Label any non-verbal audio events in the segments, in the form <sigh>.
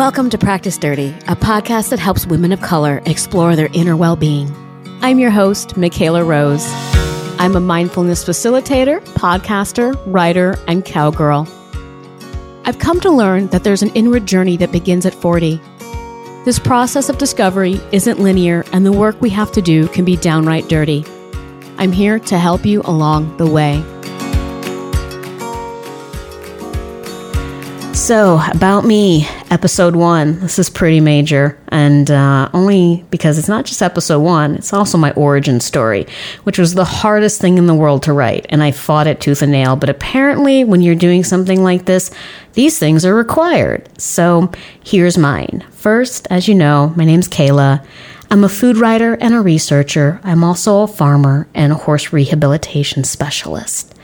Welcome to Practice Dirty, a podcast that helps women of color explore their inner well being. I'm your host, Macala Rose. I'm a mindfulness facilitator, podcaster, writer, and cowgirl. I've come to learn that there's an inward journey that begins at 40. This process of discovery isn't linear, and the work we have to do can be downright dirty. I'm here to help you along the way. So, about me, episode one. This is pretty major, and uh, only because it's not just episode one, it's also my origin story, which was the hardest thing in the world to write, and I fought it tooth and nail. But apparently, when you're doing something like this, these things are required. So, here's mine. First, as you know, my name's Kayla. I'm a food writer and a researcher. I'm also a farmer and a horse rehabilitation specialist.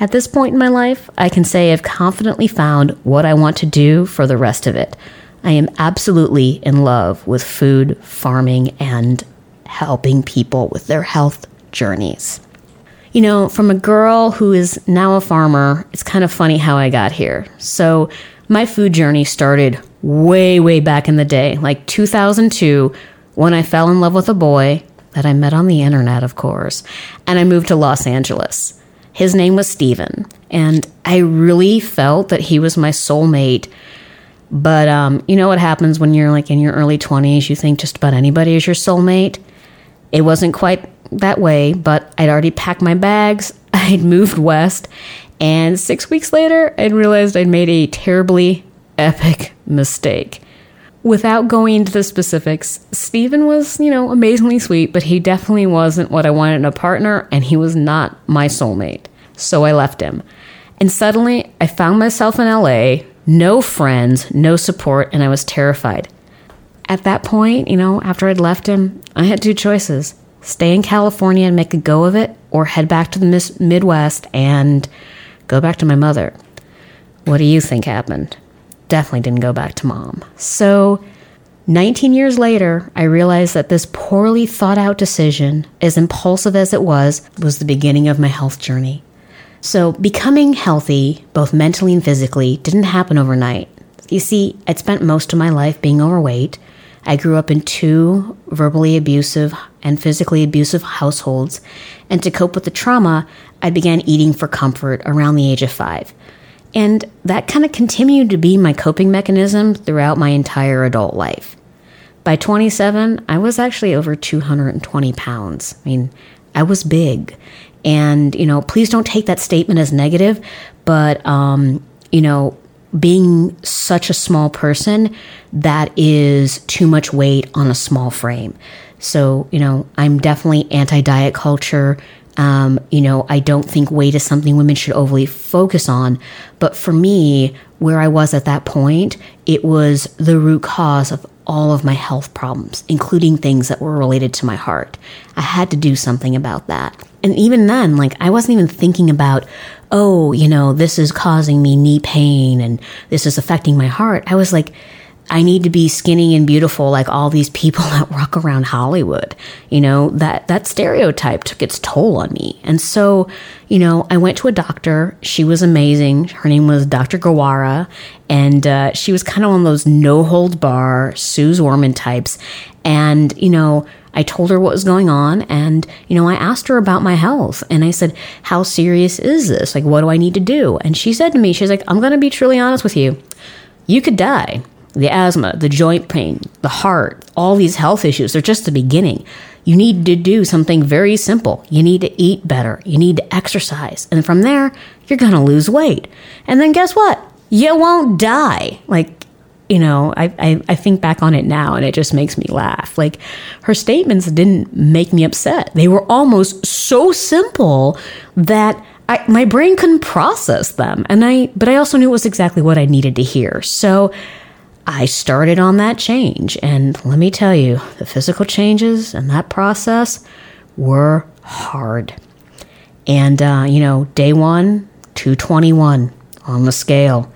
At this point in my life, I can say I've confidently found what I want to do for the rest of it. I am absolutely in love with food, farming, and helping people with their health journeys. You know, from a girl who is now a farmer, it's kind of funny how I got here. So, my food journey started way, way back in the day, like 2002, when I fell in love with a boy that I met on the internet, of course, and I moved to Los Angeles. His name was Steven, and I really felt that he was my soulmate. But um, you know what happens when you're like in your early 20s? You think just about anybody is your soulmate. It wasn't quite that way, but I'd already packed my bags, <laughs> I'd moved west, and six weeks later, I'd realized I'd made a terribly epic mistake. Without going into the specifics, Steven was, you know, amazingly sweet, but he definitely wasn't what I wanted in a partner, and he was not my soulmate. So I left him. And suddenly, I found myself in LA, no friends, no support, and I was terrified. At that point, you know, after I'd left him, I had two choices stay in California and make a go of it, or head back to the Midwest and go back to my mother. What do you think happened? Definitely didn't go back to mom. So, 19 years later, I realized that this poorly thought out decision, as impulsive as it was, was the beginning of my health journey. So, becoming healthy, both mentally and physically, didn't happen overnight. You see, I'd spent most of my life being overweight. I grew up in two verbally abusive and physically abusive households, and to cope with the trauma, I began eating for comfort around the age of five. And that kind of continued to be my coping mechanism throughout my entire adult life. By 27, I was actually over 220 pounds. I mean, I was big. And, you know, please don't take that statement as negative, but, um, you know, being such a small person, that is too much weight on a small frame. So, you know, I'm definitely anti diet culture. Um, you know, I don't think weight is something women should overly focus on. But for me, where I was at that point, it was the root cause of all of my health problems, including things that were related to my heart. I had to do something about that. And even then, like, I wasn't even thinking about, oh, you know, this is causing me knee pain and this is affecting my heart. I was like, I need to be skinny and beautiful like all these people <laughs> that walk around Hollywood. You know, that, that stereotype took its toll on me. And so, you know, I went to a doctor. She was amazing. Her name was Dr. Gawara. And uh, she was kind of one of those no hold bar, Suze Orman types. And, you know, I told her what was going on and, you know, I asked her about my health and I said, How serious is this? Like, what do I need to do? And she said to me, She's like, I'm going to be truly honest with you. You could die the asthma, the joint pain, the heart, all these health issues, they're just the beginning. You need to do something very simple. You need to eat better. You need to exercise. And from there, you're going to lose weight. And then guess what? You won't die. Like, you know, I, I, I, think back on it now and it just makes me laugh. Like, her statements didn't make me upset. They were almost so simple that I, my brain couldn't process them. And I, but I also knew it was exactly what I needed to hear. So, I started on that change. And let me tell you, the physical changes and that process were hard. And, uh, you know, day one, 221 on the scale.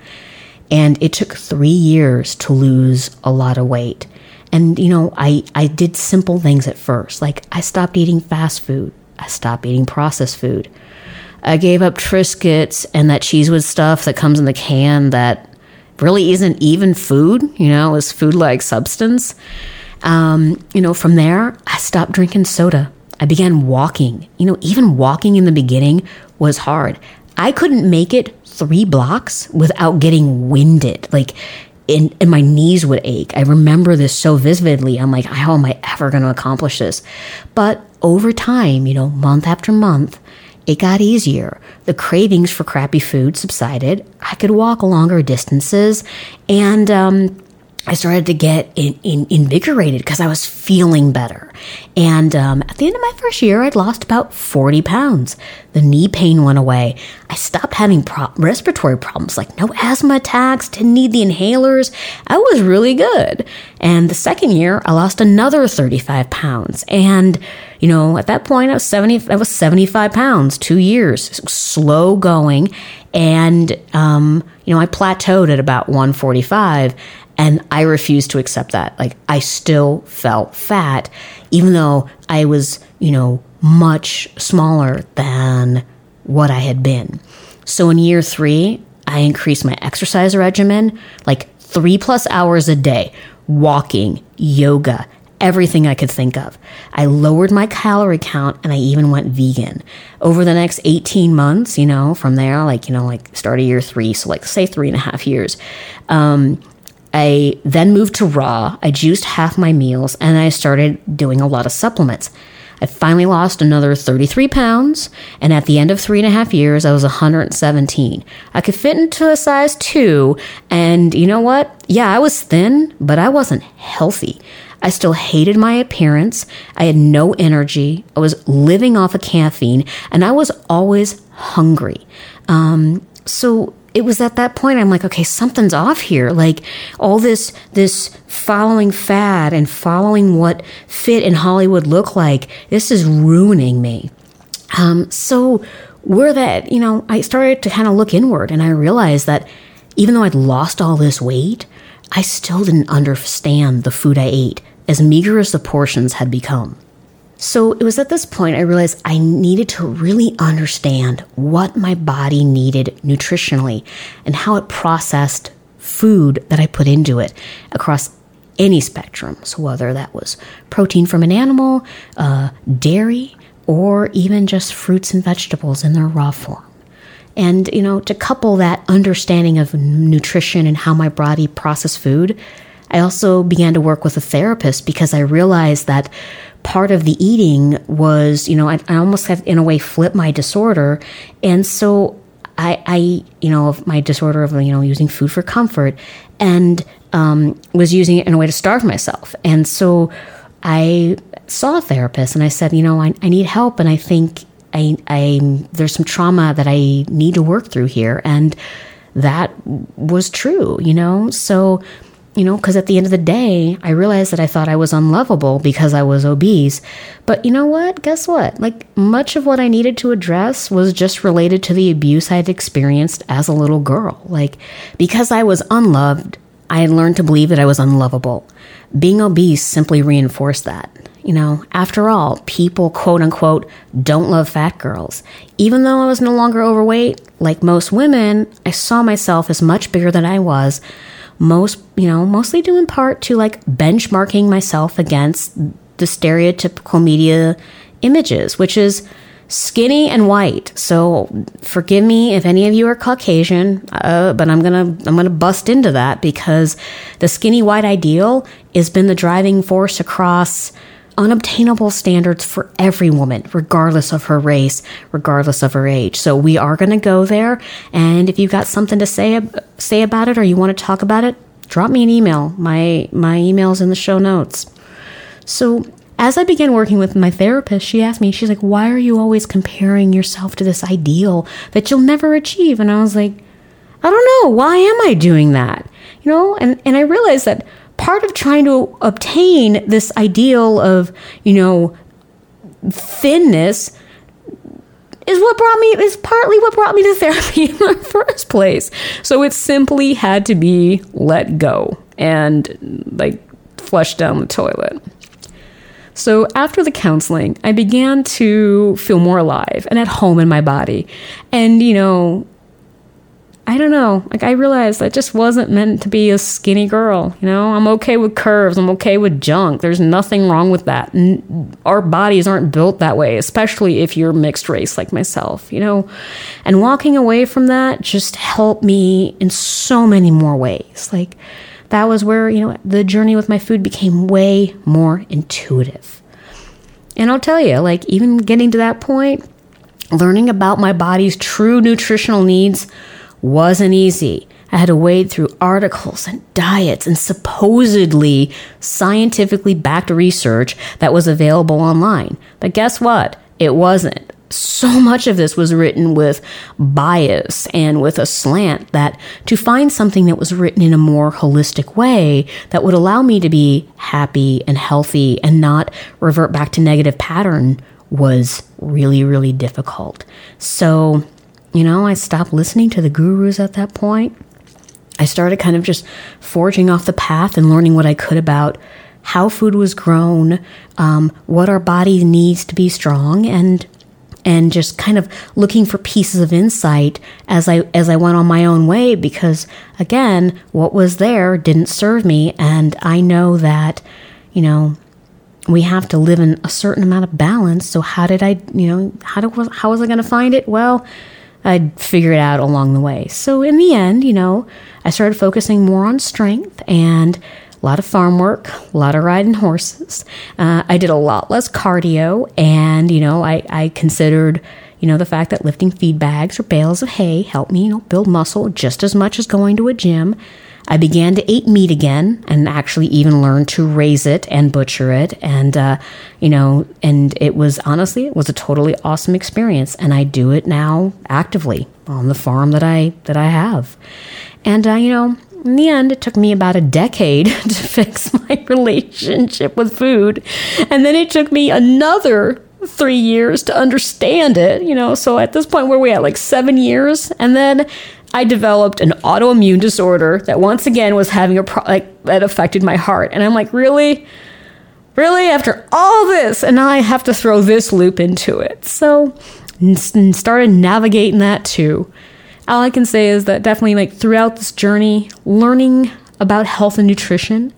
And it took three years to lose a lot of weight. And, you know, I, I did simple things at first. Like, I stopped eating fast food, I stopped eating processed food. I gave up Triscuits and that cheese with stuff that comes in the can that really isn't even food, you know, is food like substance. Um, you know, from there, I stopped drinking soda. I began walking. You know, even walking in the beginning was hard. I couldn't make it three blocks without getting winded. Like, and, and my knees would ache. I remember this so vividly. I'm like, how am I ever going to accomplish this? But over time, you know, month after month, it got easier. The cravings for crappy food subsided. I could walk longer distances. And, um, I started to get in, in, invigorated because I was feeling better. And um, at the end of my first year, I'd lost about 40 pounds. The knee pain went away. I stopped having pro- respiratory problems like no asthma attacks, didn't need the inhalers. I was really good. And the second year, I lost another 35 pounds. And, you know, at that point, I was 70, I was 75 pounds, two years, slow going. And, um, you know, I plateaued at about 145 and I refused to accept that. Like, I still felt fat, even though I was, you know, much smaller than what I had been. So in year three, I increased my exercise regimen like three plus hours a day, walking, yoga, everything I could think of. I lowered my calorie count and I even went vegan. Over the next 18 months, you know, from there, like, you know, like start of year three, so like say three and a half years, um, I then moved to raw. I juiced half my meals and I started doing a lot of supplements. I finally lost another 33 pounds, and at the end of three and a half years, I was 117. I could fit into a size two, and you know what? Yeah, I was thin, but I wasn't healthy. I still hated my appearance. I had no energy. I was living off of caffeine, and I was always hungry. Um, so it was at that point I'm like, okay, something's off here. Like all this this following fad and following what fit in Hollywood look like, this is ruining me. Um, so where that, you know, I started to kind of look inward and I realized that even though I'd lost all this weight, I still didn't understand the food I ate, as meager as the portions had become. So it was at this point I realized I needed to really understand what my body needed nutritionally and how it processed food that I put into it across any spectrum. So whether that was protein from an animal, uh, dairy, or even just fruits and vegetables in their raw form. And, you know, to couple that understanding of nutrition and how my body processed food, I also began to work with a therapist because I realized that part of the eating was, you know, I, I almost have in a way flipped my disorder. And so I, I, you know, my disorder of, you know, using food for comfort and um, was using it in a way to starve myself. And so I saw a therapist and I said, you know, I, I need help. And I think I, I, there's some trauma that I need to work through here. And that was true, you know? So, you know, because at the end of the day, I realized that I thought I was unlovable because I was obese. But you know what? Guess what? Like, much of what I needed to address was just related to the abuse I had experienced as a little girl. Like, because I was unloved, I had learned to believe that I was unlovable. Being obese simply reinforced that. You know, after all, people quote unquote don't love fat girls. Even though I was no longer overweight, like most women, I saw myself as much bigger than I was most, you know, mostly due in part to like benchmarking myself against the stereotypical media images, which is skinny and white. So forgive me if any of you are Caucasian, uh, but I'm gonna I'm gonna bust into that because the skinny white ideal has been the driving force across unobtainable standards for every woman, regardless of her race, regardless of her age. So we are going to go there. And if you've got something to say say about it or you want to talk about it, drop me an email. My my email's in the show notes. So as I began working with my therapist, she asked me, she's like, why are you always comparing yourself to this ideal that you'll never achieve? And I was like, I don't know. Why am I doing that? You know, and, and I realized that part of trying to obtain this ideal of, you know, thinness is what brought me is partly what brought me to therapy in the <laughs> first place. So it simply had to be let go and like flushed down the toilet. So after the counseling, I began to feel more alive and at home in my body. And you know, I don't know. Like I realized I just wasn't meant to be a skinny girl. You know, I'm okay with curves. I'm okay with junk. There's nothing wrong with that. Our bodies aren't built that way, especially if you're mixed race like myself. You know, and walking away from that just helped me in so many more ways. Like that was where you know the journey with my food became way more intuitive. And I'll tell you, like even getting to that point, learning about my body's true nutritional needs wasn't easy. I had to wade through articles and diets and supposedly scientifically backed research that was available online. But guess what? It wasn't. So much of this was written with bias and with a slant that to find something that was written in a more holistic way that would allow me to be happy and healthy and not revert back to negative pattern was really, really difficult. So you know, I stopped listening to the gurus at that point. I started kind of just forging off the path and learning what I could about how food was grown, um, what our body needs to be strong, and and just kind of looking for pieces of insight as I as I went on my own way because again, what was there didn't serve me, and I know that you know we have to live in a certain amount of balance. So how did I, you know, how do how was I going to find it? Well I'd figure it out along the way. So in the end, you know, I started focusing more on strength and a lot of farm work, a lot of riding horses. Uh, I did a lot less cardio, and you know, I, I considered, you know, the fact that lifting feed bags or bales of hay helped me, you know, build muscle just as much as going to a gym. I began to eat meat again and actually even learned to raise it and butcher it. And, uh, you know, and it was honestly, it was a totally awesome experience. And I do it now actively on the farm that I, that I have. And, uh, you know, in the end, it took me about a decade <laughs> to fix my <laughs> relationship with food. And then it took me another three years to understand it, you know. So at this point, where we at, like seven years, and then I developed an autoimmune disorder that once again was having a pro- like that affected my heart, and I'm like, really, really, after all this, and I have to throw this loop into it. So, started navigating that too. All I can say is that definitely, like throughout this journey, learning about health and nutrition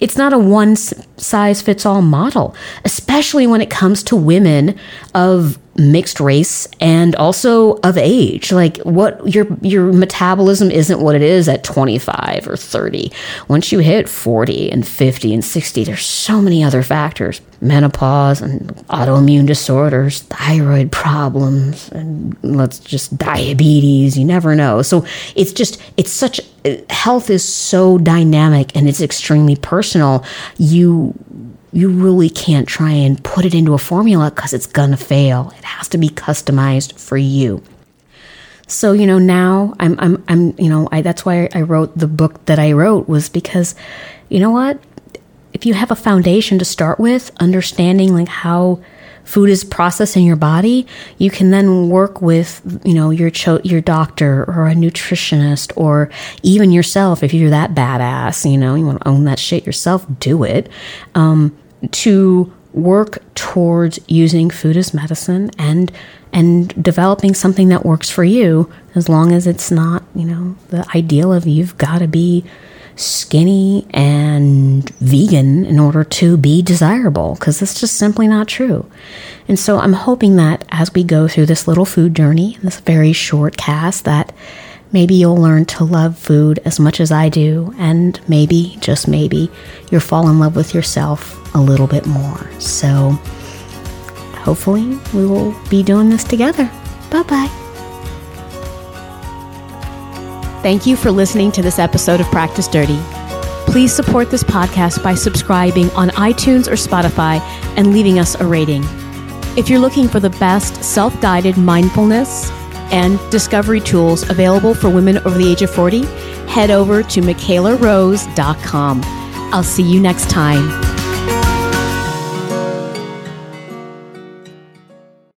it's not a one size fits all model, especially when it comes to women of mixed race and also of age. Like what your your metabolism isn't what it is at 25 or 30 once you hit 40 and 50 and 60 there's so many other factors. Menopause and autoimmune disorders thyroid problems and let's just diabetes you never know. So it's just it's such health is so dynamic and it's extremely personal. You you really can't try and put it into a formula because it's gonna fail. It has to be customized for you. So you know now I'm I'm I'm you know I that's why I wrote the book that I wrote was because you know what if you have a foundation to start with understanding like how food is processed in your body, you can then work with, you know, your cho- your doctor or a nutritionist or even yourself if you're that badass, you know, you want to own that shit yourself, do it. Um, to work towards using food as medicine and and developing something that works for you as long as it's not, you know, the ideal of you've got to be skinny and vegan in order to be desirable because that's just simply not true. And so I'm hoping that as we go through this little food journey, this very short cast, that maybe you'll learn to love food as much as I do, and maybe, just maybe, you'll fall in love with yourself a little bit more. So hopefully we will be doing this together. Bye bye. Thank you for listening to this episode of Practice Dirty. Please support this podcast by subscribing on iTunes or Spotify and leaving us a rating. If you're looking for the best self guided mindfulness and discovery tools available for women over the age of 40, head over to macalarose.com. I'll see you next time.